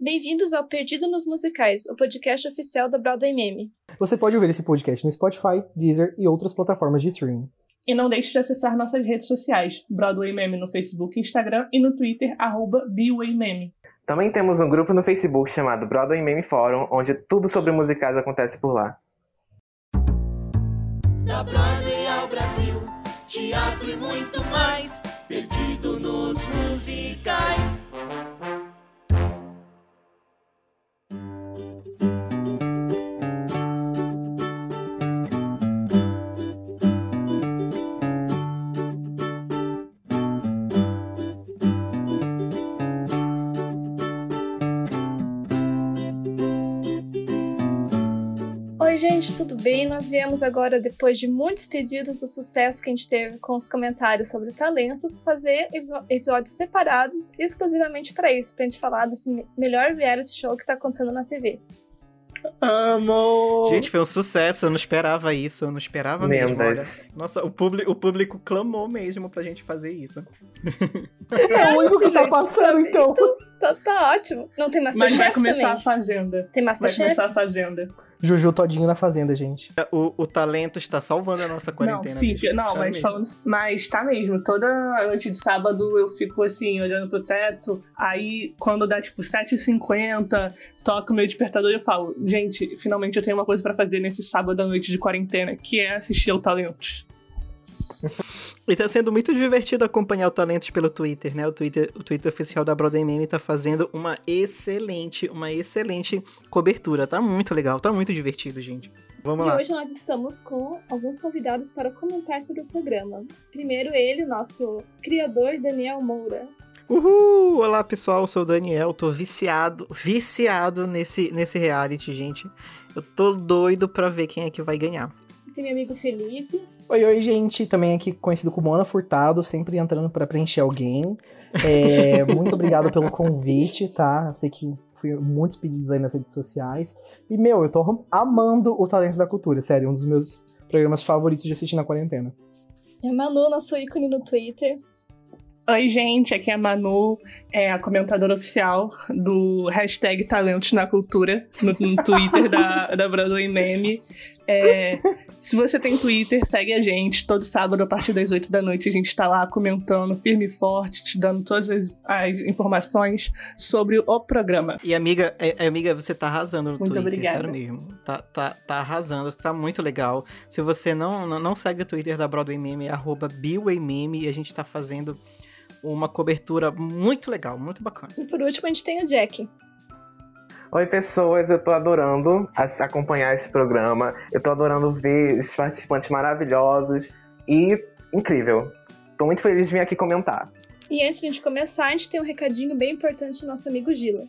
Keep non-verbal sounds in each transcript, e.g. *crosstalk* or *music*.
Bem-vindos ao Perdido nos Musicais, o podcast oficial da Broadway Meme. Você pode ouvir esse podcast no Spotify, Deezer e outras plataformas de streaming. E não deixe de acessar nossas redes sociais, Broadway Meme no Facebook, Instagram e no Twitter, arroba Meme. Também temos um grupo no Facebook chamado Broadway Meme Forum, onde tudo sobre musicais acontece por lá. Da Broadway ao Brasil, teatro e muito mais, perdido nos musicais. Gente, tudo bem? Nós viemos agora, depois de muitos pedidos do sucesso que a gente teve com os comentários sobre talentos, fazer episódios separados exclusivamente para isso, pra gente falar desse melhor reality show que tá acontecendo na TV. Amo! Gente, foi um sucesso, eu não esperava isso, eu não esperava mesmo. Olha. Nossa, o, público, o público clamou mesmo pra gente fazer isso. *laughs* É o único que tá passando, então. Tá, tá ótimo. Não tem Mas Masterchef vai começar também. a Fazenda. Tem Vai Masterchef? começar a Fazenda. Juju todinho na fazenda, gente. O, o talento está salvando a nossa Não, quarentena. sim, bicho. não, Tá mas mesmo. falando. Mas tá mesmo. Toda noite de sábado eu fico assim, olhando pro teto. Aí, quando dá tipo 7h50, toca o meu despertador e eu falo: gente, finalmente eu tenho uma coisa pra fazer nesse sábado à noite de quarentena, que é assistir ao Talentos. *laughs* E tá sendo muito divertido acompanhar o Talentos pelo Twitter, né? O Twitter, o Twitter oficial da Broadway Meme tá fazendo uma excelente, uma excelente cobertura. Tá muito legal, tá muito divertido, gente. Vamos E lá. hoje nós estamos com alguns convidados para comentar sobre o programa. Primeiro ele, nosso criador, Daniel Moura. Uhul! Olá, pessoal, eu sou o Daniel, tô viciado, viciado nesse, nesse reality, gente. Eu tô doido pra ver quem é que vai ganhar. Tem meu amigo Felipe. Oi, oi, gente. Também aqui conhecido como Ana Furtado, sempre entrando pra preencher alguém. É, *laughs* muito obrigado pelo convite, tá? Eu sei que fui muitos pedidos aí nas redes sociais. E, meu, eu tô amando o Talento da Cultura, sério, um dos meus programas favoritos de assistir na quarentena. E a Manu, nosso ícone no Twitter. Oi, gente, aqui é a Manu, é a comentadora oficial do hashtag Talentos na Cultura, no, no Twitter da, da Broadway Meme. É, se você tem Twitter, segue a gente. Todo sábado, a partir das 8 da noite, a gente tá lá comentando firme e forte, te dando todas as, as informações sobre o programa. E amiga, é- é, amiga, você tá arrasando no Muito Twitter, obrigada. sério mesmo. Tá, tá, tá arrasando, tá muito legal. Se você não, não, não segue o Twitter da Broadway Meme, é arroba BWayMeme, e a gente tá fazendo uma cobertura muito legal, muito bacana. E por último, a gente tem o Jack. Oi, pessoas, eu tô adorando acompanhar esse programa. Eu tô adorando ver esses participantes maravilhosos e incrível. Tô muito feliz de vir aqui comentar. E antes de a gente começar, a gente tem um recadinho bem importante do nosso amigo Gila.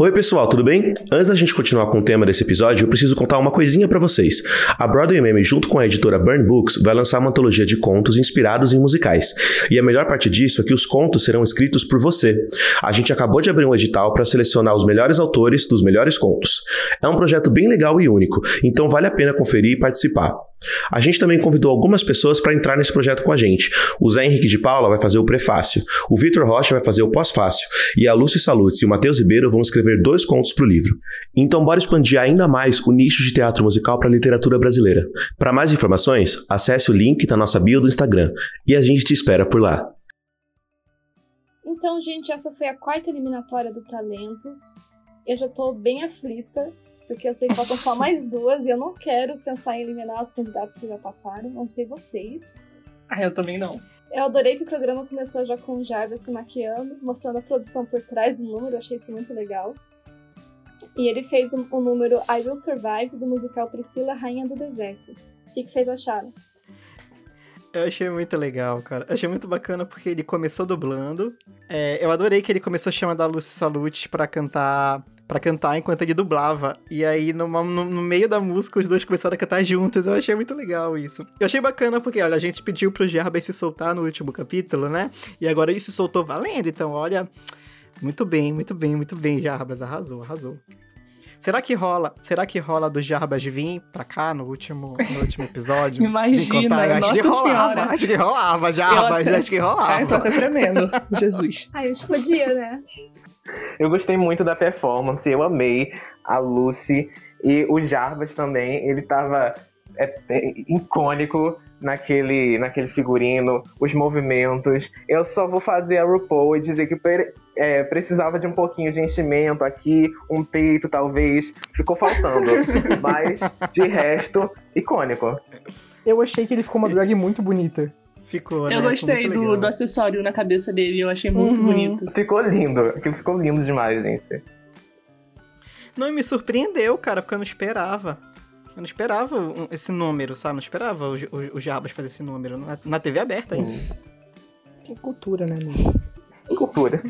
Oi, pessoal, tudo bem? Antes da gente continuar com o tema desse episódio, eu preciso contar uma coisinha pra vocês. A Broadway Meme, junto com a editora Burn Books, vai lançar uma antologia de contos inspirados em musicais. E a melhor parte disso é que os contos serão escritos por você. A gente acabou de abrir um edital para selecionar os melhores autores dos melhores contos. É um projeto bem legal e único, então vale a pena conferir e participar. A gente também convidou algumas pessoas para entrar nesse projeto com a gente. O Zé Henrique de Paula vai fazer o prefácio, o Vitor Rocha vai fazer o pós-fácio, e a Lúcia Salutes e o Matheus Ribeiro vão escrever dois contos para o livro. Então bora expandir ainda mais o nicho de teatro musical para a literatura brasileira. Para mais informações, acesse o link na nossa bio do Instagram, e a gente te espera por lá. Então, gente, essa foi a quarta eliminatória do Talentos. Eu já tô bem aflita, porque eu sei que faltam só mais duas e eu não quero pensar em eliminar os candidatos que já passaram, não sei vocês. Ah, eu também não. Eu adorei que o programa começou já com o Jarvis se maquiando, mostrando a produção por trás do número, eu achei isso muito legal. E ele fez o, o número I Will Survive do musical Priscila, Rainha do Deserto. O que, que vocês acharam? Eu achei muito legal, cara. Eu achei muito bacana porque ele começou dublando. É, eu adorei que ele começou chamando a Lucy Salute pra cantar para cantar enquanto ele dublava. E aí, numa- no, no meio da música, os dois começaram a cantar juntos. Eu achei muito legal isso. Eu achei bacana porque, olha, a gente pediu pro Jarbas se soltar no último capítulo, né? E agora ele se soltou valendo. Então, olha, muito bem, muito bem, muito bem, Jarbas. Arrasou, arrasou. Será que rola? Será que rola do Jarbas vir pra cá no último, no último episódio? *laughs* Imagina, acho nossa que rolava, senhora. acho que rolava, Jarbas, até- acho que Ai, tô rolava. até tremendo. Jesus. Ai, a gente podia, né? *laughs* Eu gostei muito da performance, eu amei a Lucy e o Jarbas também, ele tava é, é, icônico naquele, naquele figurino, os movimentos. Eu só vou fazer a RuPaul e dizer que é, precisava de um pouquinho de enchimento aqui, um peito talvez, ficou faltando. *laughs* Mas, de resto, icônico. Eu achei que ele ficou uma drag muito bonita. Ficou, né? Eu gostei do, do acessório na cabeça dele, eu achei muito Uhum. bonito. Ficou lindo, aquilo ficou lindo demais, gente. Não, e me surpreendeu, cara, porque eu não esperava. Eu não esperava esse número, sabe? Não esperava o, o, o Jarbas fazer esse número. Na, na TV aberta ainda. Que cultura, né, amigo? *laughs* Cultura.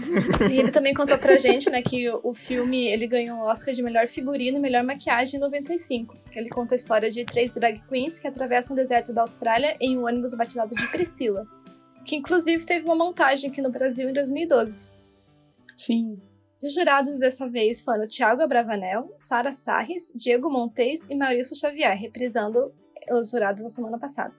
E ele também contou pra gente, né, que o, filme ele ganhou o Oscar de melhor figurino e melhor maquiagem em 95. Que ele conta a história de três drag queens que atravessam o deserto da Austrália em um ônibus batizado de Priscila. Que inclusive teve uma montagem aqui no Brasil em 2012. Sim. E Os jurados dessa vez foram Thiago Abravanel, Sara Sarris, Diego Montes e Maurício Xavier, reprisando os jurados da semana passada.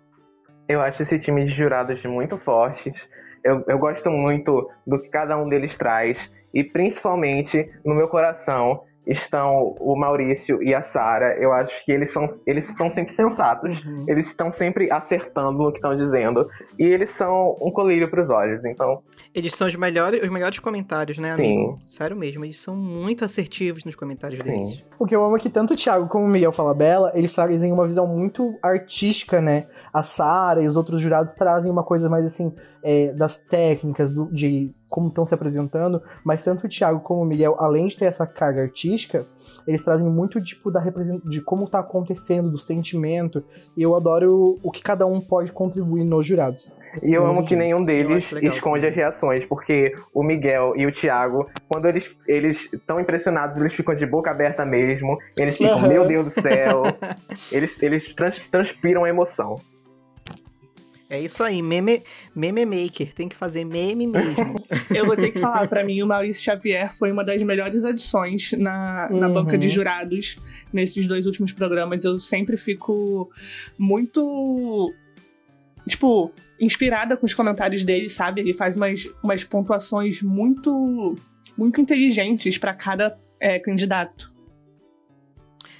Eu acho esse time de jurados muito fortes. Eu, eu gosto muito do que cada um deles traz. E principalmente, no meu coração, estão o Maurício e a Sara. Eu acho que eles são eles estão sempre sensatos. Uhum. Eles estão sempre acertando no que estão dizendo. E eles são um colírio para os olhos. Então, Eles são os melhores, os melhores comentários, né, amigo? Sério mesmo, eles são muito assertivos nos comentários Sim. deles. O que eu amo é que tanto o Thiago como o Miguel Falabella, eles trazem uma visão muito artística, né? A Sara e os outros jurados trazem uma coisa mais assim, é, das técnicas, do- de como estão se apresentando, mas tanto o Thiago como o Miguel, além de ter essa carga artística, eles trazem muito tipo da de como tá acontecendo, do sentimento, e eu adoro o que cada um pode contribuir nos jurados. E eu amo que nenhum deles esconde as reações, porque o Miguel e o Thiago, quando eles eles estão impressionados, eles ficam de boca aberta mesmo. Eles ficam, Aham. *laughs* meu Deus do céu. eles eles trans- transpiram a emoção. É isso aí, meme, meme maker, tem que fazer meme mesmo. *laughs* Eu vou ter que falar, pra mim, o Maurício Xavier foi uma das melhores adições na, na Uhum. banca de jurados nesses dois últimos programas. Eu sempre fico muito. Tipo, inspirada com os comentários dele, sabe? Ele faz umas, umas pontuações muito, muito inteligentes pra cada é, candidato.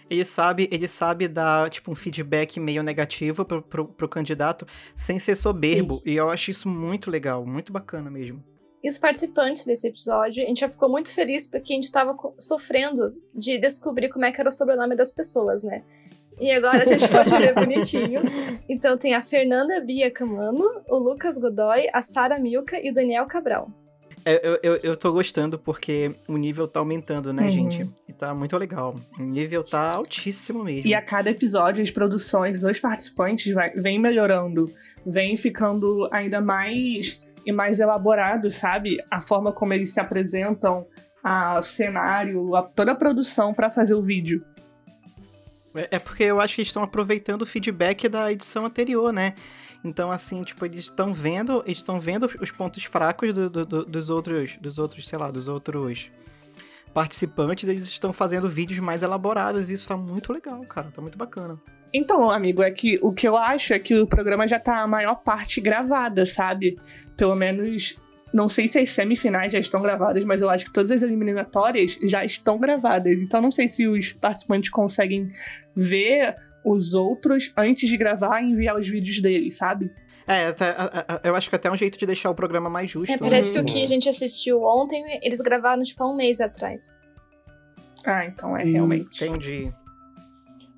Ele sabe, ele sabe dar, tipo, um feedback meio negativo pro, pro, pro candidato sem ser soberbo. E eu acho isso muito legal, muito bacana mesmo. E os participantes desse episódio, a gente já ficou muito feliz porque a gente tava sofrendo de descobrir como é que era o sobrenome das pessoas, né? E agora a gente *laughs* pode ver bonitinho. Então tem a Fernanda Bia Camano, o Lucas Godoy, a Sara Milka e o Daniel Cabral. É, Eu, eu, eu tô gostando porque o nível tá aumentando, né, Uhum. gente? E tá muito legal. O nível tá altíssimo mesmo. E a cada episódio, as produções dos participantes vai, vem melhorando, vem ficando ainda mais e mais elaborado, sabe? A forma como eles se apresentam, a, o cenário, a- toda a produção pra fazer o vídeo. É é porque eu acho que eles estão aproveitando o feedback da edição anterior, né? Então, assim, tipo, eles estão vendo, estão vendo os pontos fracos do- do- do- dos outros, dos outros, sei lá, dos outros participantes, eles estão fazendo vídeos mais elaborados e isso tá muito legal, cara, tá muito bacana. Então, amigo, é que o que eu acho é que o programa já tá a maior parte gravada, sabe? Pelo menos. Não sei se as semifinais já estão gravadas, mas eu acho que todas as eliminatórias já estão gravadas. Então não sei se os participantes conseguem ver os outros antes de gravar e enviar os vídeos deles, sabe? É, até- eu acho que até é um jeito de deixar o programa mais justo. É, né? parece que o Uhum. que a gente assistiu ontem, eles gravaram tipo há um mês atrás. Ah, então é E realmente. Entendi. Outra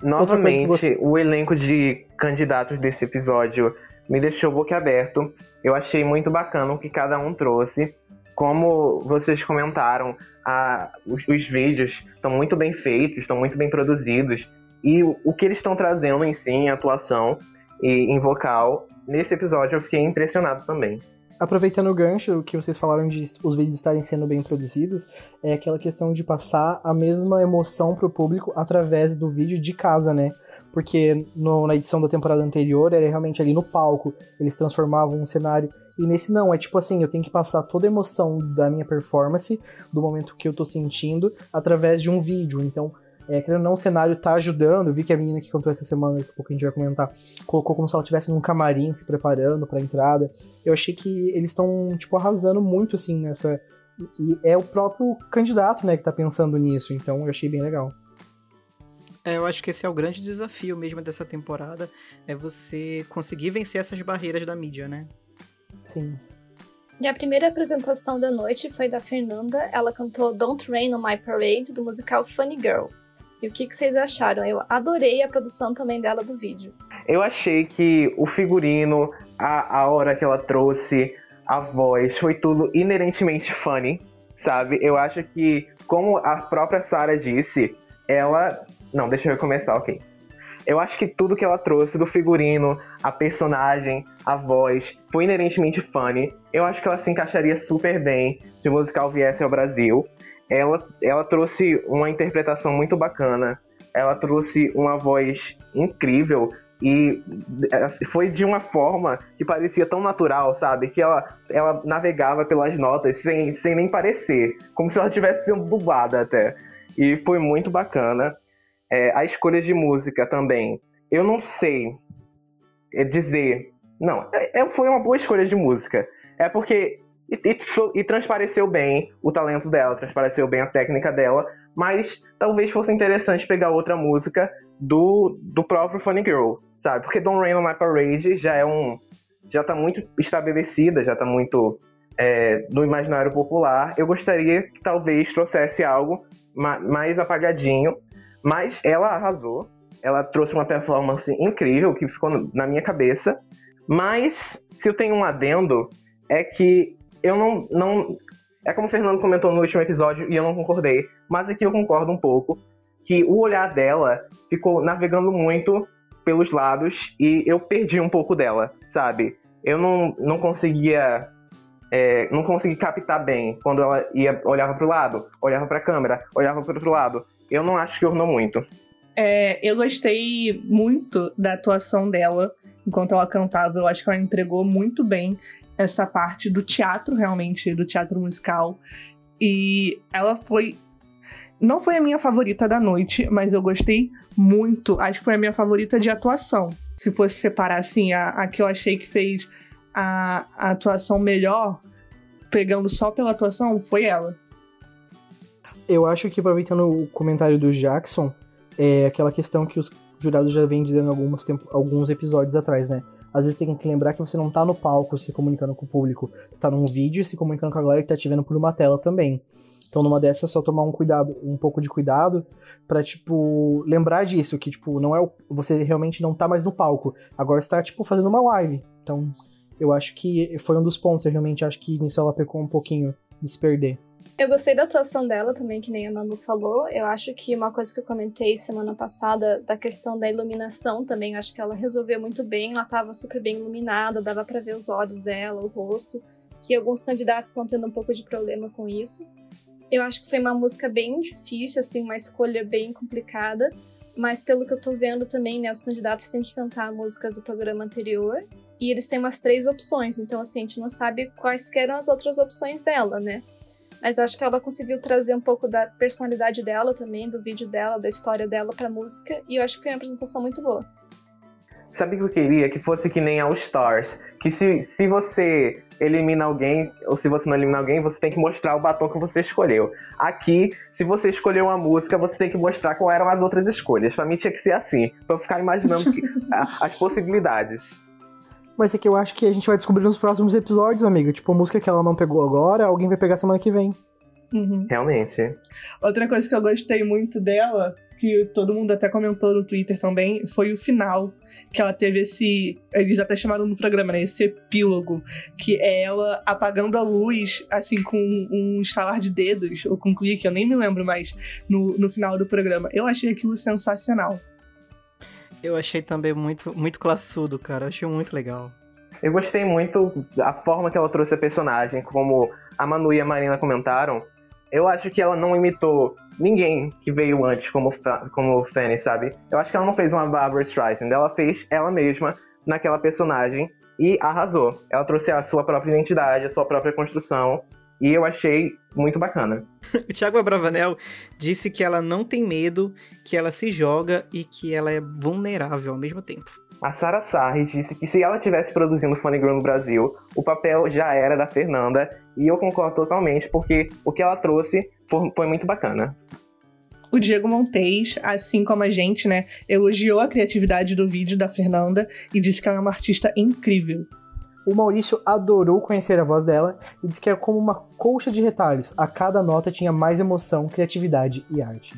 coisa que Novamente, você- o elenco de candidatos desse episódio me deixou boquiaberto. Eu achei muito bacana o que cada um trouxe. Como vocês comentaram, a- os, os vídeos estão muito bem feitos, estão muito bem produzidos. E o, o que eles estão trazendo em si, em atuação e em vocal, nesse episódio eu fiquei impressionado também. Aproveitando o gancho que vocês falaram de os vídeos estarem sendo bem produzidos, é aquela questão de passar a mesma emoção pro público através do vídeo de casa, né? Porque no- na edição da temporada anterior era realmente ali no palco, eles transformavam um cenário. E nesse não, é tipo assim, eu tenho que passar toda a emoção da minha performance, do momento que eu tô sentindo, através de um vídeo. Então, É, querendo ou não, o cenário tá ajudando. Eu vi que a menina que cantou essa semana, a pouco a gente vai comentar, colocou como se ela estivesse num camarim se preparando pra entrada. Eu achei que eles estão, tipo, arrasando muito, assim, nessa. E é o próprio candidato, né, que tá pensando nisso. Então eu achei bem legal. É, eu acho que esse é o grande desafio mesmo dessa temporada, é você conseguir vencer essas barreiras da mídia, né? Sim. E a primeira apresentação da noite foi da Fernanda. Ela cantou Don't Rain on My Parade, do musical Funny Girl. E o que, que vocês acharam? Eu adorei a produção também dela do vídeo. Eu achei que o figurino, a, a hora que ela trouxe, a voz, foi tudo inerentemente funny, sabe? Eu acho que, como a própria Sarah disse, ela. Não, deixa eu começar, ok. Eu acho que tudo que ela trouxe do figurino, a personagem, a voz, foi inerentemente funny. Eu acho que ela se encaixaria super bem se o musical viesse ao Brasil. Ela, ela trouxe uma interpretação muito bacana. Ela trouxe uma voz incrível e eh, foi de uma forma que parecia tão natural, sabe? Que ela, ela navegava pelas notas sem, sem nem parecer, como se ela tivesse sendo dublada até. E foi muito bacana. É, a escolha de música também. Eu não sei é, dizer. Não, é, é, foi uma boa escolha de música. É porque. E, e, e, transpareceu bem o talento dela, transpareceu bem a técnica dela, mas talvez fosse interessante pegar outra música do, do próprio Funny Girl, sabe? Porque Don't Rain on My Parade já é um. já tá muito estabelecida, já tá muito é, no imaginário popular. Eu gostaria que talvez trouxesse algo mais apagadinho mas ela arrasou. Ela trouxe uma performance incrível que ficou na minha cabeça. Mas, se eu tenho um adendo, é que eu não. não é como o Fernando comentou no último episódio e eu não concordei. Mas aqui eu concordo um pouco. Que o olhar dela ficou navegando muito pelos lados e eu perdi um pouco dela, sabe? Eu não, não conseguia é, não consegui captar bem quando ela ia olhava para o lado, olhava para a câmera, olhava para outro lado eu não acho que ornou muito. É, eu gostei muito da atuação dela enquanto ela cantava. Eu acho que ela entregou muito bem essa parte do teatro, realmente, do teatro musical. E ela foi. Não foi a minha favorita da noite, mas eu gostei muito. Acho que foi a minha favorita de atuação. Se fosse separar, assim, a, a que eu achei que fez a, a atuação melhor, pegando só pela atuação, foi ela. Eu acho que, aproveitando o comentário do Jackson, é aquela questão que os jurados já vêm dizendo alguns, tempo, alguns episódios atrás, né? Às vezes tem que lembrar que você não tá no palco se comunicando com o público, você tá num vídeo se comunicando com a galera que tá te vendo por uma tela também. Então, numa dessas, é só tomar um cuidado, um pouco de cuidado para tipo, lembrar disso, que, tipo, não é o, você realmente não tá mais no palco. Agora você tá, tipo, fazendo uma live. Então, eu acho que foi um dos pontos, eu realmente acho que nisso ela pecou um pouquinho de se perder. Eu gostei da atuação dela também, que nem a Manu falou. Eu acho que uma coisa que eu comentei semana passada, da questão da iluminação também, acho que ela resolveu muito bem. Ela estava super bem iluminada, dava para ver os olhos dela, o rosto. Que alguns candidatos estão tendo um pouco de problema com isso. Eu acho que foi uma música bem difícil, assim, uma escolha bem complicada. Mas pelo que eu tô vendo também, né, os candidatos têm que cantar músicas do programa anterior. E eles têm umas três opções, então assim, a gente não sabe quais eram as outras opções dela, né? Mas eu acho que ela conseguiu trazer um pouco da personalidade dela também, do vídeo dela, da história dela pra música, e eu acho que foi uma apresentação muito boa. Sabe o que eu queria? Que fosse que nem All Stars. Que se, se você elimina alguém, ou se você não elimina alguém, você tem que mostrar o batom que você escolheu. Aqui, se você escolheu uma música, você tem que mostrar qual eram as outras escolhas. Pra mim tinha que ser assim, pra eu ficar imaginando que, *laughs* a, as possibilidades. Mas é que eu acho que a gente vai descobrir nos próximos episódios, amiga. Tipo, a música que ela não pegou agora, alguém vai pegar semana que vem. Uhum. Realmente. Outra coisa que eu gostei muito dela, que todo mundo até comentou no Twitter também, foi o final. Que ela teve esse. Eles até chamaram no programa, né? Esse epílogo. Que é ela apagando a luz, assim, com um estalar de dedos, ou com clique, eu nem me lembro mais, no, no final do programa. Eu achei aquilo sensacional. Eu achei também muito, muito classudo, cara. Eu achei muito legal. Eu gostei muito da forma que ela trouxe a personagem, como a Manu e a Marina comentaram. Eu acho que ela não imitou ninguém que veio antes como, como Fanny, sabe? Eu acho que ela não fez uma Barbara Streisand, ela fez ela mesma naquela personagem e arrasou. Ela trouxe a sua própria identidade, a sua própria construção E eu achei muito bacana. *laughs* O Thiago Abravanel disse que ela não tem medo, que ela se joga e que ela é vulnerável ao mesmo tempo. A Sara Sarri disse que se ela tivesse produzindo Funny Girl no Brasil, o papel já era da Fernanda, e eu concordo totalmente, porque o que ela trouxe foi, foi muito bacana. O Diego Montes, assim como a gente, né, elogiou a criatividade do vídeo da Fernanda e disse que ela é uma artista incrível. O Maurício adorou conhecer a voz dela e disse que é como uma colcha de retalhos. A cada nota tinha mais emoção, criatividade e arte.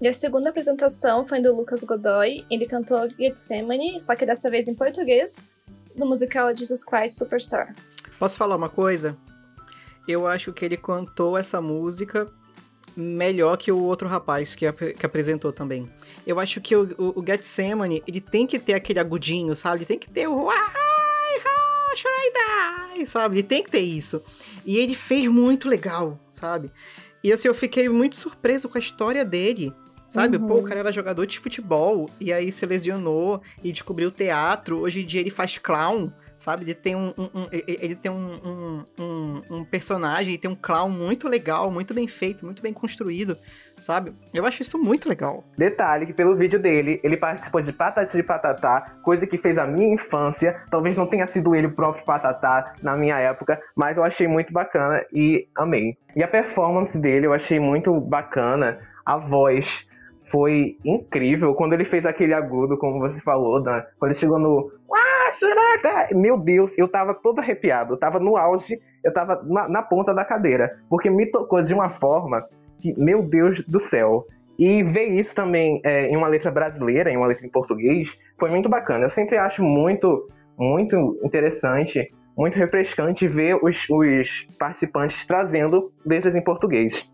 E a segunda apresentação foi do Lucas Godoy. Ele cantou Gethsemane, só que dessa vez em português, do musical Jesus Christ Superstar. Posso falar uma coisa? Eu acho que ele cantou essa música melhor que o outro rapaz que, ap que apresentou também. Eu acho que o, o, o Getsemane, ele tem que ter aquele agudinho, sabe? Ele tem que ter o... Sabe? Ele tem que ter isso. E ele fez muito legal, sabe? E assim, eu fiquei muito surpreso com a história dele. Sabe? Uhum. Pô, o cara era jogador de futebol e aí se lesionou e descobriu teatro. Hoje em dia ele faz clown, sabe? Ele tem um, um, um ele tem um, um, um, personagem, tem um clown muito legal, muito bem feito, muito bem construído, sabe? Eu acho isso muito legal. Detalhe que pelo vídeo dele, ele participou de Patati de Patatá, coisa que fez a minha infância. Talvez não tenha sido ele o próprio Patatá na minha época, mas eu achei muito bacana e amei. E a performance dele eu achei muito bacana, a voz foi incrível quando ele fez aquele agudo, como você falou, Dan, quando ele chegou no. Shuraka! Meu Deus, eu tava todo arrepiado, eu tava no auge, eu tava na, na, ponta da cadeira, porque me tocou de uma forma que, meu Deus do céu. E ver isso também é, em uma letra brasileira, em uma letra em português, foi muito bacana. Eu sempre acho muito, muito interessante, muito refrescante ver os, os participantes trazendo letras em português.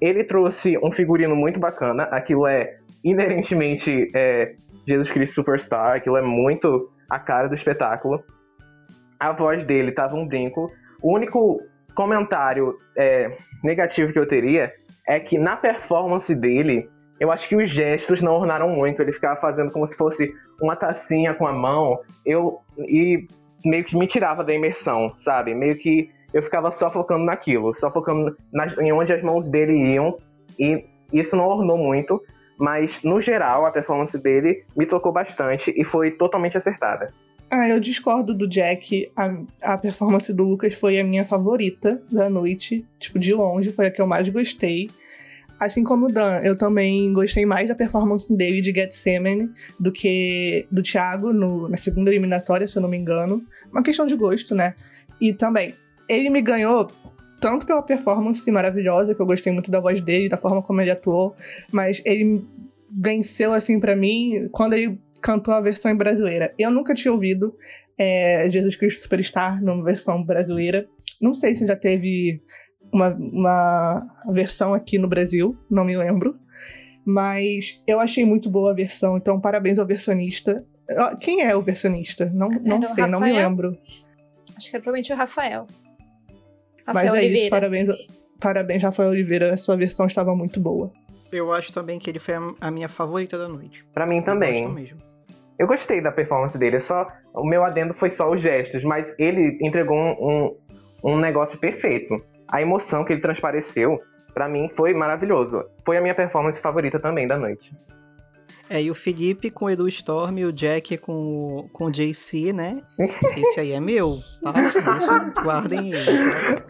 Ele trouxe um figurino muito bacana. Aquilo é inerentemente é, Jesus Cristo Superstar. Aquilo é muito a cara do espetáculo. A voz dele tava um brinco. O único comentário é, negativo que eu teria é que na performance dele, eu acho que os gestos não ornaram muito. Ele ficava fazendo como se fosse uma tacinha com a mão. Eu e meio que me tirava da imersão, sabe? Meio que eu ficava só focando naquilo, só focando nas, em onde as mãos dele iam, e isso não ornou muito, mas no geral a performance dele me tocou bastante e foi totalmente acertada. Ah, eu discordo do Jack. A, a performance do Lucas foi a minha favorita da noite. Tipo, de longe, foi a que eu mais gostei. Assim como o Dan, eu também gostei mais da performance dele de Getsemane do que do Thiago no, na segunda eliminatória, se eu não me engano. Uma questão de gosto, né? E também, ele me ganhou tanto pela performance maravilhosa, que eu gostei muito da voz dele, da forma como ele atuou, mas ele venceu, assim, para mim, quando ele cantou a versão brasileira. Eu nunca tinha ouvido é, Jesus Cristo Superstar numa versão brasileira. Não sei se já teve uma, uma versão aqui no Brasil, não me lembro. Mas eu achei muito boa a versão, então parabéns ao versionista. Quem é o versionista? Não, não sei, não me lembro. Acho que era provavelmente o Rafael. Rafael Mas é Oliveira. isso, parabéns, parabéns, Rafael Oliveira. A sua versão estava muito boa. Eu acho também que ele foi a minha favorita da noite. Para mim também. Eu, mesmo. eu gostei da performance dele. Só o meu adendo foi só os gestos, mas ele entregou um, um, um negócio perfeito. A emoção que ele transpareceu, para mim, foi maravilhoso. Foi a minha performance favorita também da noite. É, e o Felipe com o Edu Storm e o Jack com, com o JC, né? Esse aí é meu, tá? Deixa, *laughs* guardem ele, tá?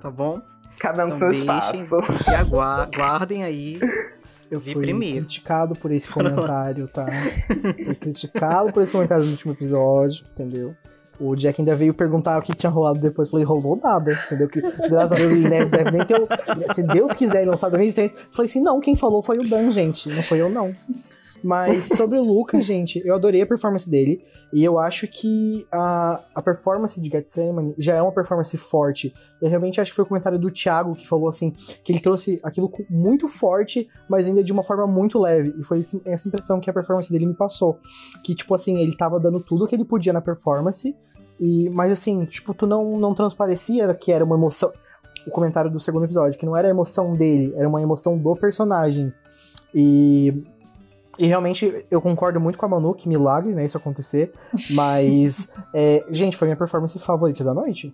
Tá bom? Cada um então seu espaço. E aguardem aí. Eu fui primeiro. criticado por esse comentário, tá? fui criticado por esse comentário no último episódio, entendeu? O Jack ainda veio perguntar o que tinha rolado depois. Falei, rolou nada, entendeu? Que graças a Deus ele deve, deve nem ter. O... Se Deus quiser, ele não sabe resistente. Falei assim, não, quem falou foi o Dan, gente. Não foi eu, não. Mas sobre o Lucas, gente, eu adorei a performance dele. E eu acho que a, a performance de Getsemane já é uma performance forte. Eu realmente acho que foi o comentário do Thiago que falou assim: que ele trouxe aquilo muito forte, mas ainda de uma forma muito leve. E foi essa impressão que a performance dele me passou. Que, tipo assim, ele tava dando tudo que ele podia na performance. E, mas assim, tipo, tu não, não transparecia que era uma emoção. O comentário do segundo episódio, que não era a emoção dele, era uma emoção do personagem. E e realmente eu concordo muito com a Manu, que milagre, né, isso acontecer. Mas, *laughs* é, gente, foi minha performance favorita da noite.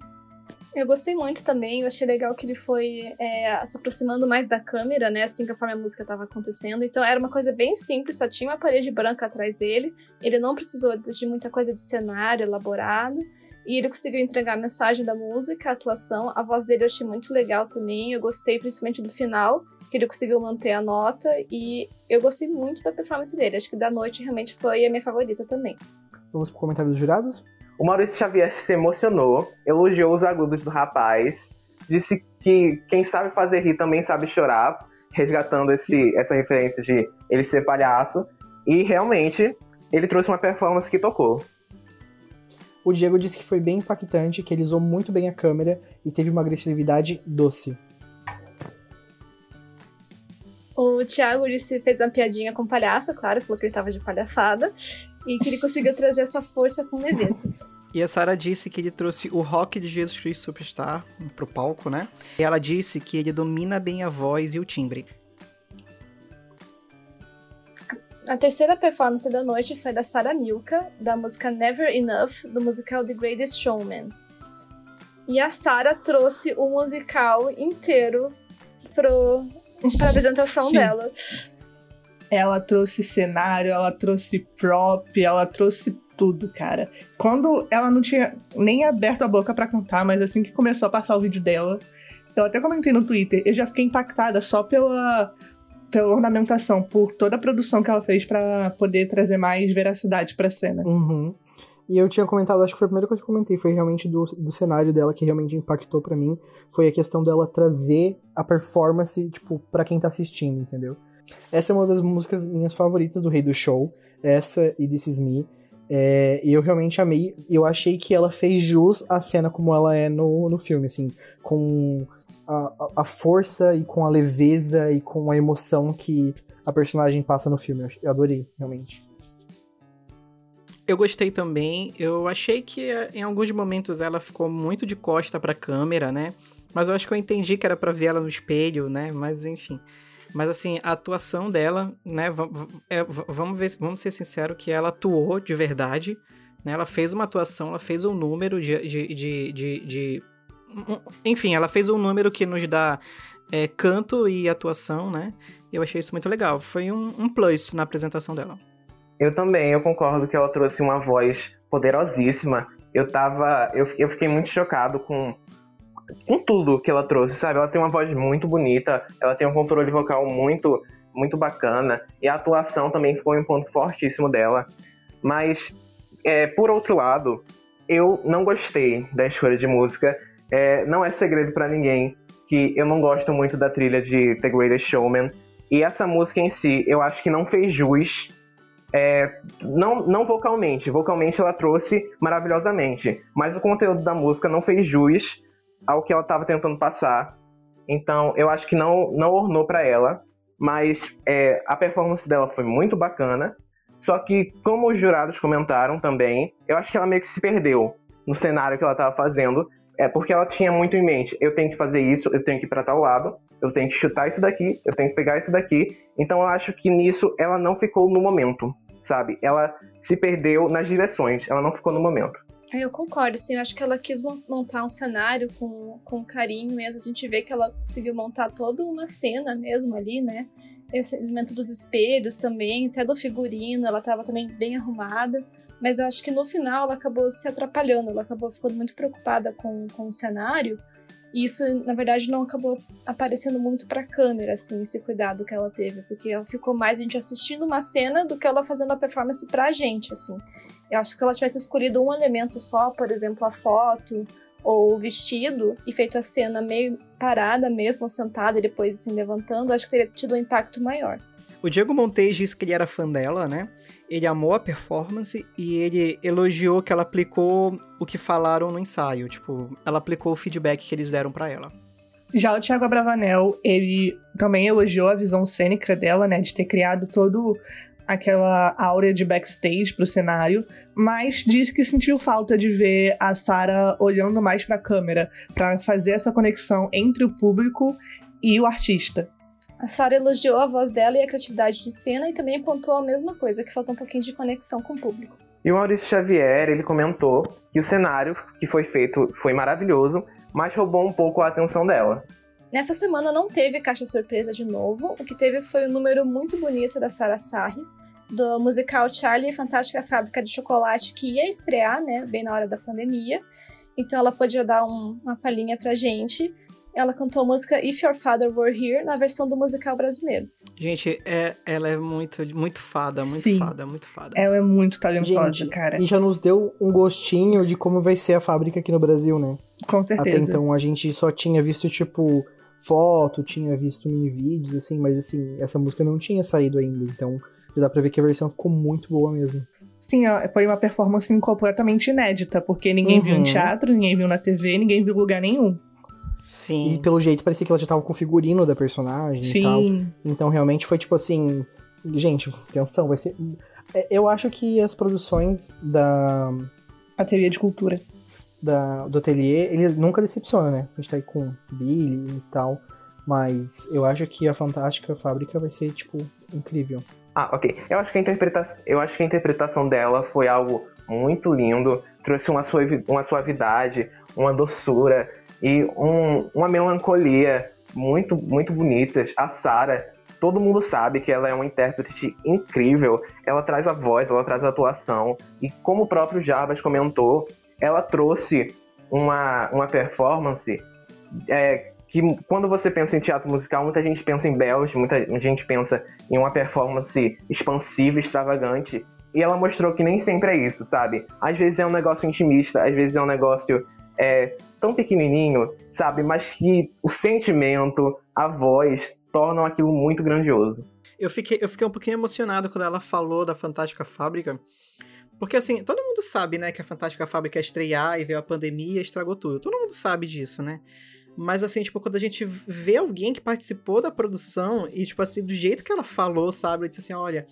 Eu gostei muito também, eu achei legal que ele foi é, se aproximando mais da câmera, né, assim conforme a música estava acontecendo. Então era uma coisa bem simples, só tinha uma parede branca atrás dele. Ele não precisou de muita coisa de cenário elaborado. E ele conseguiu entregar a mensagem da música, a atuação. A voz dele eu achei muito legal também. Eu gostei principalmente do final, que ele conseguiu manter a nota. E eu gostei muito da performance dele. Acho que da noite realmente foi a minha favorita também. Vamos pro comentário dos jurados? O Maurício Xavier se emocionou, elogiou os agudos do rapaz, disse que quem sabe fazer rir também sabe chorar, resgatando esse, essa referência de ele ser palhaço. E realmente, ele trouxe uma performance que tocou. O Diego disse que foi bem impactante, que ele usou muito bem a câmera e teve uma agressividade doce. O Thiago disse, fez uma piadinha com o palhaço, claro, falou que ele tava de palhaçada, e que ele conseguiu trazer essa força com leveza. E a Sarah disse que ele trouxe o rock de Jesus Cristo Superstar pro palco, né? E ela disse que ele domina bem a voz e o timbre. A terceira performance da noite foi da Sarah Milka, da música Never Enough, do musical The Greatest Showman. E a Sarah trouxe o musical inteiro pro, pra apresentação Sim. dela. Ela trouxe cenário, ela trouxe prop, ela trouxe tudo, cara. Quando ela não tinha nem aberto a boca pra cantar, mas assim que começou a passar o vídeo dela, eu até comentei no Twitter, eu já fiquei impactada só pela, pela ornamentação, por toda a produção que ela fez pra poder trazer mais veracidade pra cena. Uhum. E eu tinha comentado, acho que foi a primeira coisa que eu comentei, foi realmente do, do cenário dela que realmente impactou pra mim. Foi a questão dela trazer a performance, tipo, pra quem tá assistindo, entendeu? Essa é uma das músicas minhas favoritas do Rei do Show. Essa e This Is Me. É, eu realmente amei. Eu achei que ela fez jus à cena como ela é no, no filme, assim. Com a, a- força e com a leveza e com a emoção que a personagem passa no filme. Eu adorei, realmente. Eu gostei também. Eu achei que eh, em alguns momentos ela ficou muito de costa pra câmera, né? Mas eu acho que eu entendi que era pra ver ela no espelho, né? Mas enfim. Mas assim, a atuação dela, né? é, va- vamos ver, vamos ser sinceros que ela atuou de verdade. Né? Ela fez uma atuação, ela fez um número de. de, de, de- de- enfim, ela fez um número que nos dá é, canto e atuação, né? Eu achei isso muito legal. Foi um, um plus na apresentação dela. Eu também, eu concordo que ela trouxe uma voz poderosíssima. Eu tava. Eu, eu fiquei muito chocado com, com tudo que ela trouxe, sabe? Ela tem uma voz muito bonita, ela tem um controle vocal muito, muito bacana, e a atuação também foi um ponto fortíssimo dela. Mas, é, por outro lado, eu não gostei da escolha de música. É, não é segredo pra ninguém que eu não gosto muito da trilha de The Greatest Showman. E essa música em si, eu acho que não fez jus é, não, não vocalmente, vocalmente ela trouxe maravilhosamente, mas o conteúdo da música não fez jus ao que ela estava tentando passar. Então eu acho que não, não ornou para ela, mas é, a performance dela foi muito bacana. Só que, como os jurados comentaram também, eu acho que ela meio que se perdeu no cenário que ela estava fazendo. É porque ela tinha muito em mente: eu tenho que fazer isso, eu tenho que ir para tal lado, eu tenho que chutar isso daqui, eu tenho que pegar isso daqui. Então eu acho que nisso ela não ficou no momento, sabe? Ela se perdeu nas direções, ela não ficou no momento. Eu concordo, sim. Eu acho que ela quis mon- montar um cenário com, com carinho mesmo. A gente vê que ela conseguiu montar toda uma cena mesmo ali, né? Esse elemento dos espelhos também, até do figurino, ela tava também bem arrumada. Mas eu acho que no final ela acabou se atrapalhando, ela acabou ficando muito preocupada com, com o cenário. E isso, na verdade, não acabou aparecendo muito pra câmera, assim, esse cuidado que ela teve. Porque ela ficou mais a gente assistindo uma cena do que ela fazendo a performance pra gente, assim. Eu acho que se ela tivesse escolhido um elemento só, por exemplo, a foto ou o vestido, e feito a cena meio parada mesmo, sentada e depois assim levantando, acho que teria tido um impacto maior. O Diego Montes disse que ele era fã dela, né? Ele amou a performance e ele elogiou que ela aplicou o que falaram no ensaio. Tipo, ela aplicou o feedback que eles deram pra ela. Já o Thiago Abravanel, ele também elogiou a visão cênica dela, né, de ter criado todo aquela áurea de backstage pro cenário, mas disse que sentiu falta de ver a Sarah olhando mais pra câmera, pra fazer essa conexão entre o público e o artista. A Sarah elogiou a voz dela e a criatividade de cena e também apontou a mesma coisa, que faltou um pouquinho de conexão com o público. E o Maurício Xavier, ele comentou que o cenário que foi feito foi maravilhoso, mas roubou um pouco a atenção dela. Nessa semana não teve caixa surpresa de novo, o que teve foi um número muito bonito da Sarah Sarris, do musical Charlie e a Fantástica Fábrica de Chocolate, que ia estrear, né, bem na hora da pandemia. Então ela podia dar um, uma palhinha pra gente. Ela cantou a música If Your Father Were Here na versão do musical brasileiro. Gente, é, ela é muito, muito fada, muito Sim. fada, muito fada. Ela é muito talentosa, Gente, cara. E já nos deu um gostinho de como vai ser a fábrica aqui no Brasil, né? Com Até certeza. então a gente só tinha visto, tipo, foto, tinha visto mini vídeos, assim, mas assim, essa música não tinha saído ainda. Então já dá pra ver que a versão ficou muito boa mesmo. Sim, ó, foi uma performance completamente inédita, porque ninguém viu em Uhum. teatro, ninguém viu na TV, ninguém viu em lugar nenhum. Sim. E pelo jeito parecia que ela já tava com o figurino da personagem e tal. Sim. Então realmente foi tipo assim. Gente, atenção, vai ser. É, Eu acho que as produções da, A teoria de cultura. da, do ateliê, ele nunca decepciona, né? A gente tá aí com Billy e tal. Mas eu acho que a Fantástica Fábrica vai ser, tipo, incrível. Ah, ok. Eu acho que a, interpreta... eu acho que a interpretação dela foi algo muito lindo. Trouxe uma, suavi... uma suavidade, uma doçura e um... uma melancolia muito, muito bonitas. A Sarah, todo mundo sabe que ela é uma intérprete incrível. Ela traz a voz, ela traz a atuação. E como o próprio Jarbas comentou, ela trouxe uma, uma performance é, que quando você pensa em teatro musical, muita gente pensa em Bells, muita gente pensa em uma performance expansiva, extravagante. E ela mostrou que nem sempre é isso, sabe? Às vezes é um negócio intimista, às vezes é um negócio é, tão pequenininho, sabe? Mas que o sentimento, a voz, tornam aquilo muito grandioso. Eu fiquei, eu fiquei um pouquinho emocionado quando ela falou da Fantástica Fábrica. Porque, assim, todo mundo sabe, né, que a Fantástica Fábrica ia estrear e veio a pandemia e estragou tudo. Todo mundo sabe disso, né? Mas, assim, tipo, quando a gente vê alguém que participou da produção e, tipo assim, do jeito que ela falou, sabe? Ela disse assim: olha,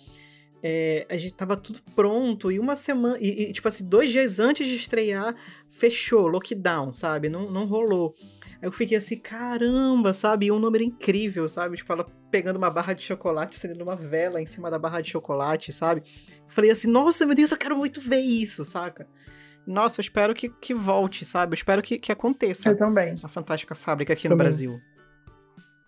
é, a gente tava tudo pronto e uma semana. E, e, tipo assim, dois dias antes de estrear, fechou, lockdown, sabe? Não, não rolou. Aí eu fiquei assim, caramba, sabe? E um número incrível, sabe? Tipo, ela pegando uma barra de chocolate, acendendo uma vela em cima da barra de chocolate, sabe? Falei assim, nossa, meu Deus, eu quero muito ver isso, saca? Nossa, eu espero que, que volte, sabe? Eu espero que, que aconteça Eu também. a Fantástica Fábrica aqui no Também. Brasil.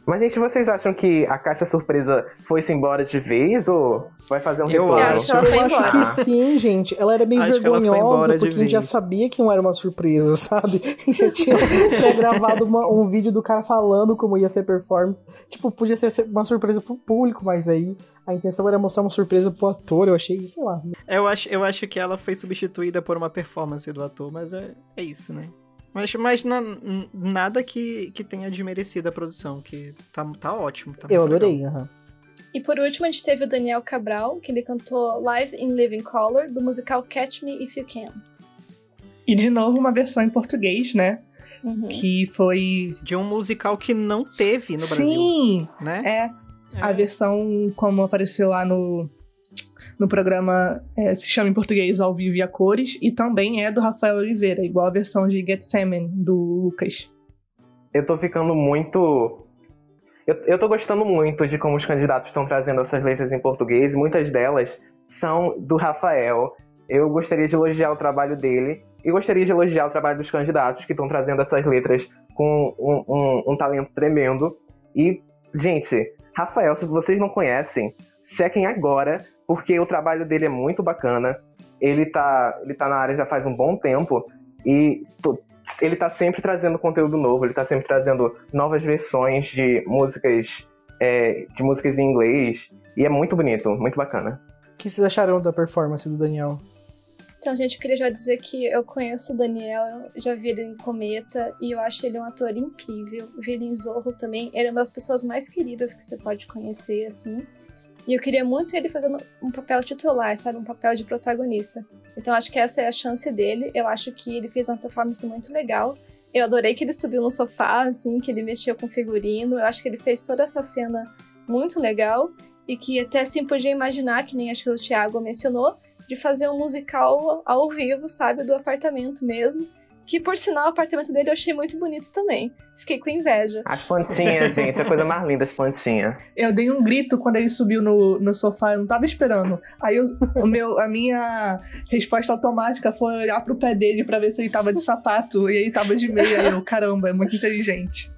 Mas, gente, vocês acham que a caixa surpresa foi-se embora de vez ou vai fazer um Eu? Eu acho que ela foi eu acho que sim, gente. Ela era bem Acho vergonhosa, porque a gente já sabia que não era uma surpresa, *laughs* sabe? Já tinha gravado um vídeo do cara falando como ia ser performance. Tipo, podia ser uma surpresa pro público, mas aí a intenção era mostrar uma surpresa pro ator. Eu achei, sei lá. Eu acho, eu acho que ela foi substituída por uma performance do ator, mas é, é isso, né? Mas, mas na- nada que, que tenha desmerecido a produção, que tá, tá ótimo. Tá Eu adorei, aham. E por último, a gente teve o Daniel Cabral, que ele cantou Live in Living Color, do musical Catch Me If You Can. E de novo, uma versão em português, né? Uhum. Que foi. De um musical que não teve no Brasil, Sim! né? É. A versão como apareceu lá no, no programa é, se chama em português Ao Vivo e a Cores, e também é do Rafael Oliveira, igual a versão de Gethsemane, do Lucas. Eu tô ficando muito. Eu, eu tô gostando muito de como os candidatos estão trazendo essas letras em português. Muitas delas são do Rafael. Eu gostaria de elogiar o trabalho dele e gostaria de elogiar o trabalho dos candidatos que estão trazendo essas letras com um, um- um talento tremendo. E, gente, Rafael, se vocês não conhecem, chequem agora, porque o trabalho dele é muito bacana. Ele tá, ele tá na área já faz um bom tempo e to- ele tá sempre trazendo conteúdo novo, ele tá sempre trazendo novas versões de músicas é, de músicas em inglês. E é muito bonito, muito bacana. O que vocês acharam da performance do Daniel? Então, gente, eu queria já dizer que eu conheço o Daniel, já vi ele em Cometa e eu acho ele um ator incrível. Vi ele em Zorro também. Ele é uma das pessoas mais queridas que você pode conhecer, assim. E eu queria muito ele fazendo um papel titular, sabe? Um papel de protagonista. Então, acho que essa é a chance dele. Eu acho que ele fez uma performance muito legal. Eu adorei que ele subiu no sofá, assim, que ele mexeu com figurino. Eu acho que ele fez toda essa cena muito legal. E que até assim podia imaginar, que nem acho que o Thiago mencionou, de fazer um musical ao vivo, sabe, do apartamento mesmo. Que por sinal, o apartamento dele eu achei muito bonito também. Fiquei com inveja. As plantinhas, *laughs* gente, a coisa mais linda, as plantinhas. Eu dei um grito quando ele subiu no, no sofá, eu não tava esperando. Aí eu- o meu, a minha resposta automática foi olhar pro pé dele pra ver se ele tava de sapato e ele tava de meia. E eu, caramba, é muito inteligente.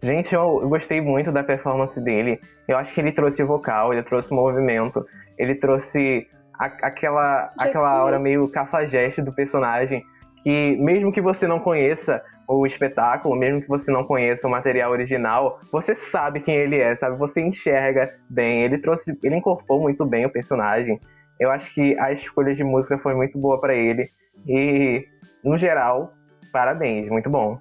Gente, eu, eu gostei muito da performance dele. Eu acho que ele trouxe vocal, ele trouxe movimento, ele trouxe a- aquela, aquela que aura meio cafajeste do personagem. Que mesmo que você não conheça o espetáculo, mesmo que você não conheça o material original, você sabe quem ele é, sabe? Você enxerga bem. Ele trouxe, ele incorporou muito bem o personagem. Eu acho que a escolha de música foi muito boa pra ele. E, no geral, parabéns, muito bom.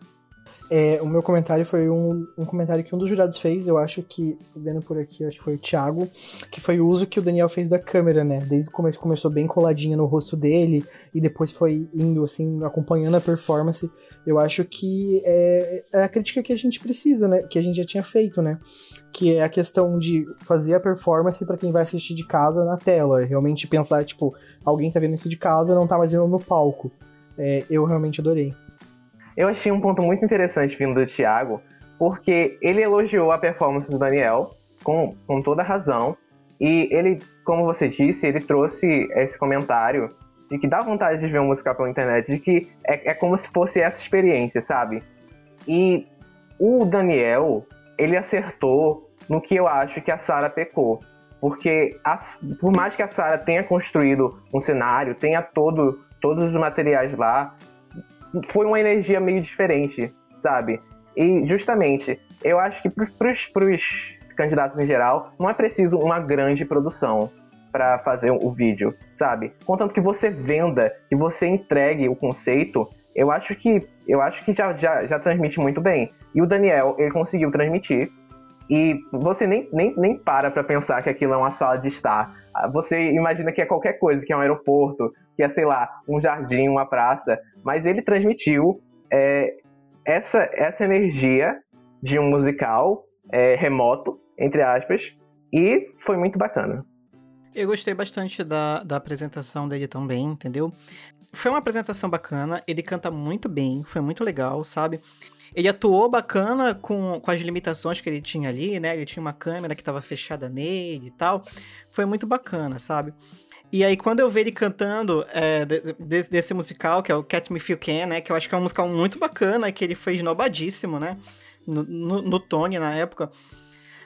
É, o meu comentário foi um, um comentário que um dos jurados fez, eu acho que, vendo por aqui, acho que foi o Thiago, que foi o uso que o Daniel fez da câmera, né? Desde o começo começou bem coladinha no rosto dele, e depois foi indo, assim, acompanhando a performance. Eu acho que é, é a crítica que a gente precisa, né? Que a gente já tinha feito, né? Que é a questão de fazer a performance pra quem vai assistir de casa na tela. Realmente pensar, tipo, alguém tá vendo isso de casa, não tá mais vendo no palco. É, eu realmente adorei. Eu achei um ponto muito interessante vindo do Thiago, porque ele elogiou a performance do Daniel com, com toda razão. E ele, como você disse, ele trouxe esse comentário de que dá vontade de ver um musical pela internet, de que é, é como se fosse essa experiência, sabe? E o Daniel, ele acertou no que eu acho que a Sarah pecou. Porque a- por mais que a Sarah tenha construído um cenário, tenha todo, todos os materiais lá, foi uma energia meio diferente, sabe? E justamente, eu acho que pros, pros candidatos em geral, não é preciso uma grande produção para fazer o vídeo, sabe? Contanto que você venda, que você entregue o conceito, eu acho que eu acho que já, já, já transmite muito bem. E o Daniel, ele conseguiu transmitir. E você nem, nem, nem para pra pensar que aquilo é uma sala de estar. Ah, Você imagina que é qualquer coisa, que é um aeroporto, que é, sei lá, um jardim, uma praça. Mas ele transmitiu é, essa, essa energia de um musical é, remoto, entre aspas, e foi muito bacana. Eu gostei bastante da, da apresentação dele também, entendeu? Foi uma apresentação bacana, ele canta muito bem, foi muito legal, sabe? Ele atuou bacana com, com as limitações que ele tinha ali, né? Ele tinha uma câmera que estava fechada nele e tal. Foi muito bacana, sabe? E aí, quando eu vi ele cantando é, de- desse, desse musical, que é o Catch Me You Can, né? Que eu acho que é um musical muito bacana, que ele foi esnobadíssimo, né? No, no, no Tony, na época.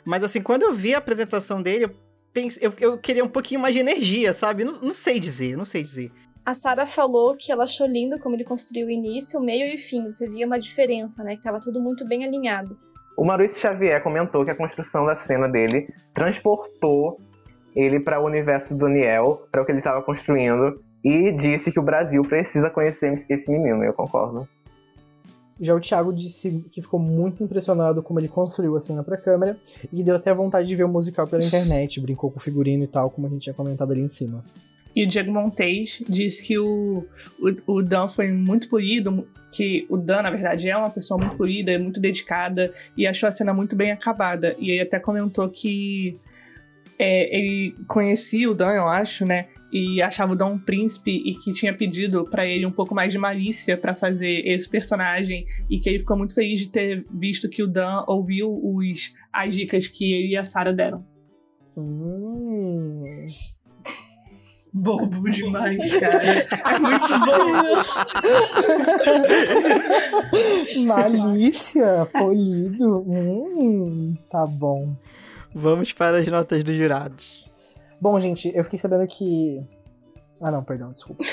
Mas assim, quando eu vi a apresentação dele, eu, pense- eu, eu queria um pouquinho mais de energia, sabe? Não, não sei dizer, não sei dizer. A Sarah falou que ela achou lindo como ele construiu o início, o meio e o fim. Você via uma diferença, né? Que tava tudo muito bem alinhado. O Maurício Xavier comentou que a construção da cena dele transportou ele para o universo do Daniel, para o que ele estava construindo, e disse que o Brasil precisa conhecer esse menino. Eu concordo. Já o Thiago disse que ficou muito impressionado como ele construiu a cena pra câmera e deu até vontade de ver o musical pela *laughs* internet, brincou com o figurino e tal, como a gente tinha comentado ali em cima. E o Diego Montes disse que o, o, o Dan foi muito polido, que o Dan, na verdade, é uma pessoa muito polida, é muito dedicada e achou a cena muito bem acabada. E ele até comentou que é, ele conhecia o Dan, eu acho, né? E achava o Dan um príncipe e que tinha pedido pra ele um pouco mais de malícia pra fazer esse personagem e que ele ficou muito feliz de ter visto que o Dan ouviu os, as dicas que ele e a Sarah deram. Hum. Bobo demais, cara. É muito bom. Malícia, polido. Hum, tá bom. Vamos para as notas dos jurados. Bom, gente, eu fiquei sabendo que. Ah, não, perdão, desculpa.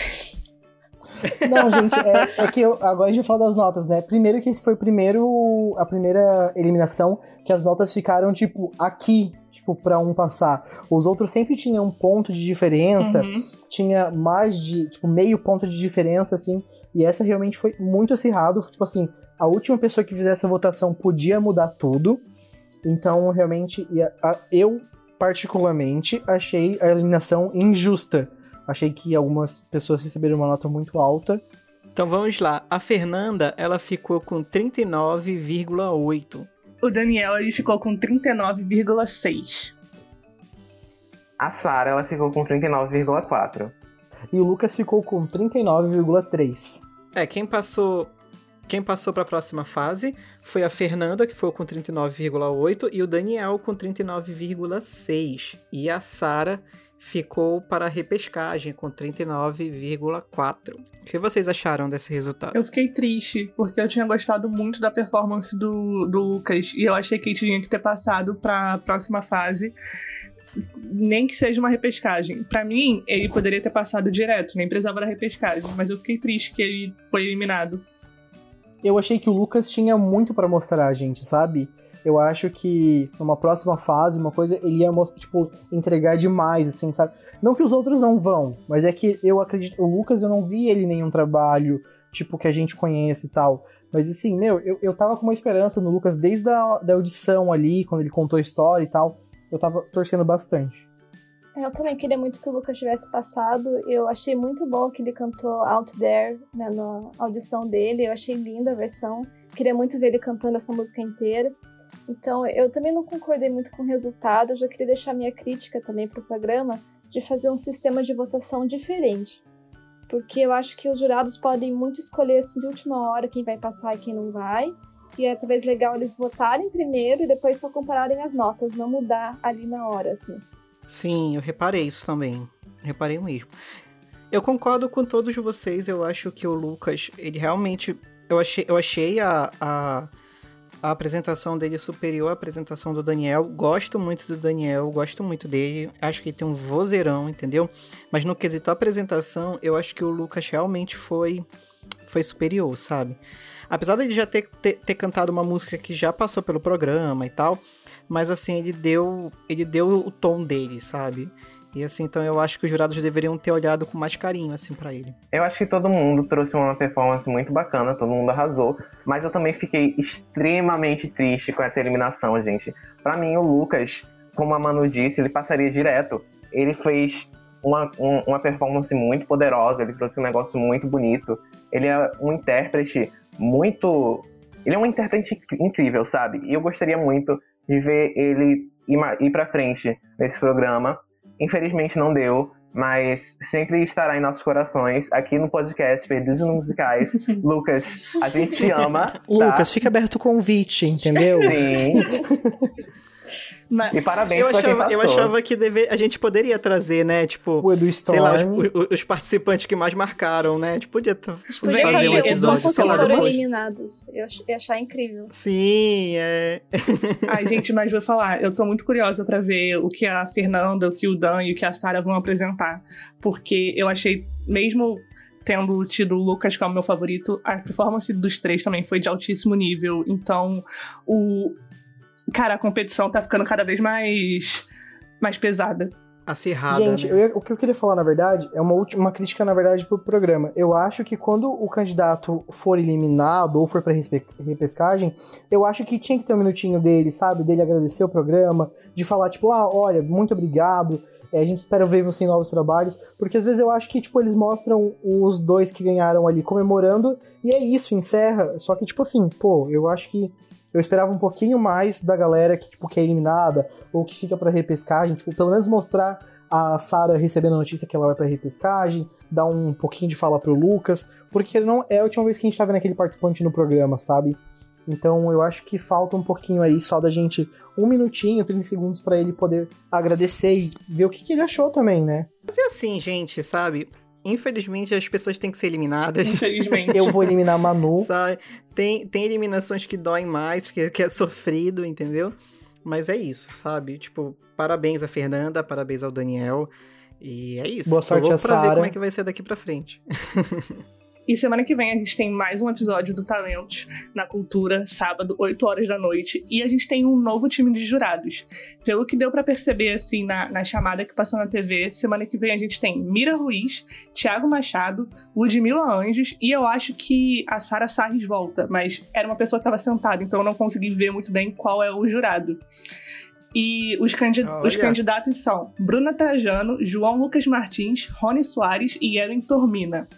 Não, gente, é, é que eu, agora a gente vai falar das notas, né? Primeiro que esse foi o primeiro, a primeira eliminação que as notas ficaram, tipo, aqui, tipo, pra um passar. Os outros sempre tinham um ponto de diferença, Uhum. tinha mais de, tipo, meio ponto de diferença, assim, e essa realmente foi muito acirrado, tipo assim, a última pessoa que fizesse a votação podia mudar tudo, então, realmente, eu, particularmente, achei a eliminação injusta. Achei que algumas pessoas receberam uma nota muito alta. Então vamos lá. A Fernanda, ela ficou com 39,8. O Daniel ele ficou com 39,6. A Sarah, ela ficou com 39,4. E o Lucas ficou com 39,3. É, quem passou. Quem passou para a próxima fase foi a Fernanda, que foi com 39,8, e o Daniel com 39,6. E a Sara ficou para a repescagem com 39,4. O que vocês acharam desse resultado? Eu fiquei triste, porque eu tinha gostado muito da performance do, do Lucas, e eu achei que ele tinha que ter passado para a próxima fase nem que seja uma repescagem. Para mim, ele poderia ter passado direto, nem precisava da repescagem, mas eu fiquei triste que ele foi eliminado. Eu achei que o Lucas tinha muito para mostrar a gente, sabe? Eu acho que numa próxima fase, uma coisa, ele ia mostrar, tipo, entregar demais, assim, sabe? Não que os outros não vão, mas é que eu acredito. O Lucas, eu não vi ele em nenhum trabalho, tipo, que a gente conhece e tal. Mas assim, meu, eu, eu tava com uma esperança no Lucas desde a da audição ali, quando ele contou a história e tal eu tava torcendo bastante. Eu também queria muito que o Lucas tivesse passado. Eu achei muito bom que ele cantou Out There né, na audição dele. Eu achei linda a versão. Queria muito ver ele cantando essa música inteira. Então, eu também não concordei muito com o resultado. Eu já queria deixar minha crítica também para o programa de fazer um sistema de votação diferente. Porque eu acho que os jurados podem muito escolher assim de última hora quem vai passar e quem não vai que é talvez legal eles votarem primeiro e depois só compararem as notas, não mudar ali na hora, assim. Sim, eu reparei isso também. Reparei mesmo. Eu concordo com todos vocês, eu acho que o Lucas, ele realmente. Eu achei, eu achei a, a, a apresentação dele superior à apresentação do Daniel. Gosto muito do Daniel, gosto muito dele. Acho que ele tem um vozeirão, entendeu? Mas no quesito apresentação, eu acho que o Lucas realmente foi, foi superior, sabe? Apesar de ele já ter, ter, ter, cantado uma música que já passou pelo programa e tal, mas assim, ele deu, ele deu o tom dele, sabe? E assim, então eu acho que os jurados deveriam ter olhado com mais carinho, assim, para ele. Eu acho que todo mundo trouxe uma performance muito bacana, todo mundo arrasou, mas eu também fiquei extremamente triste com essa eliminação, gente. Para mim, o Lucas, como a Manu disse, ele passaria direto. Ele fez uma, um, uma performance muito poderosa, ele trouxe um negócio muito bonito. Ele é um intérprete muito. Ele é um intérprete incrível, sabe? E eu gostaria muito de ver ele ir, ir pra frente nesse programa. Infelizmente não deu, mas sempre estará em nossos corações, aqui no podcast Perdidos Musicais. *laughs* Lucas, a gente te ama. Tá? Lucas, fica aberto o convite, entendeu? Sim. *laughs* Mas e parabéns eu pra achava, quem passou. Eu achava que deve, a gente poderia trazer, né? Tipo, o Edu sei lá, os, os, os, participantes que mais marcaram, né? Tipo, podia, podia fazer, fazer um episódio, os que foram eliminados. Eu ia achar incrível. Sim, é. *laughs* Ai, gente, mas vou falar, eu tô muito curiosa para ver o que a Fernanda, o que o Dan e o que a Sara vão apresentar. Porque eu achei, mesmo tendo tido o Lucas como meu favorito, a performance dos três também foi de altíssimo nível. Então, o, cara, a competição tá ficando cada vez mais, mais pesada. Acirrada. Gente, né? eu, o que eu queria falar, na verdade, é uma, última, uma crítica, na verdade, pro programa. Eu acho que quando o candidato for eliminado ou for pra repescagem, eu acho que tinha que ter um minutinho dele, sabe? Dele agradecer o programa, de falar, tipo, ah, olha, muito obrigado. É, a gente espera ver você em novos trabalhos, porque às vezes eu acho que, tipo, eles mostram os dois que ganharam ali comemorando, e é isso, encerra. Só que, tipo assim, pô, eu acho que eu esperava um pouquinho mais da galera que, tipo, que é eliminada ou que fica pra repescagem, tipo, pelo menos mostrar a Sarah recebendo a notícia que ela vai pra repescagem, dar um pouquinho de fala pro Lucas, porque não é a última vez que a gente tá vendo aquele participante no programa, sabe? Então eu acho que falta um pouquinho aí só da gente, um minutinho, 30 segundos para ele poder agradecer e ver o que, que ele achou também, né? Mas é assim, gente, sabe? Infelizmente, as pessoas têm que ser eliminadas. Infelizmente. Eu vou eliminar a Manu. *laughs* Sabe? Tem, tem eliminações que doem mais, que, que é sofrido, entendeu? Mas é isso, sabe? Tipo, parabéns a Fernanda, parabéns ao Daniel. E é isso. Boa sorte a pra Sarah. ver como é que vai ser daqui pra frente. *laughs* E semana que vem a gente tem mais um episódio do Talentos na Cultura, sábado, 8 horas da noite. E a gente tem um novo time de jurados. Pelo que deu para perceber, assim, na, na chamada que passou na TV, semana que vem a gente tem Mira Ruiz, Thiago Machado, Ludmila Anjos e eu acho que a Sara Sarres volta, mas era uma pessoa que estava sentada, então eu não consegui ver muito bem qual é o jurado. E os, candid oh, os candidatos são Bruna Trajano, João Lucas Martins, Rony Soares e Erin Tormina.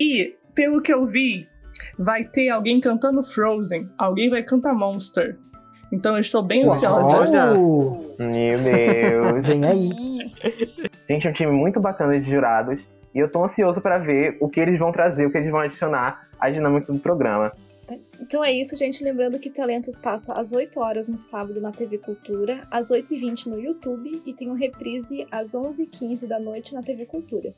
E, pelo que eu vi, vai ter alguém cantando Frozen, alguém vai cantar Monster. Então eu estou bem ansiosa. Olha! Meu Deus! Vem aí. Gente, é um time muito bacana de jurados. E eu tô ansioso para ver o que eles vão trazer, o que eles vão adicionar à dinâmica do programa. Então é isso, gente. Lembrando que Talentos passa às 8 horas no sábado na TV Cultura, às 8h20 no YouTube e tem um reprise às 11h15 da noite na TV Cultura.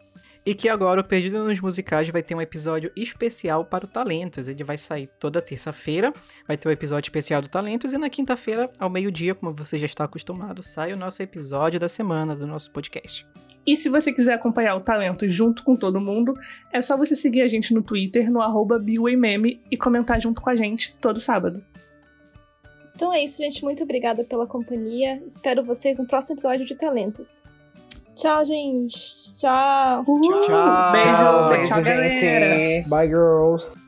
E que agora o Perdido nos Musicais vai ter um episódio especial para o Talentos. Ele vai sair toda terça-feira, vai ter o um episódio especial do Talentos, e na quinta-feira, ao meio-dia, como você já está acostumado, sai o nosso episódio da semana do nosso podcast. E se você quiser acompanhar o talento junto com todo mundo, é só você seguir a gente no Twitter, no arroba Meme, e comentar junto com a gente todo sábado. Então é isso, gente. Muito obrigada pela companhia. Espero vocês no próximo episódio de Talentos. Tchau, gente. Tchau. Uhul. Tchau. Beijo. Beijo, Tchau, galera. gente. Bye, girls.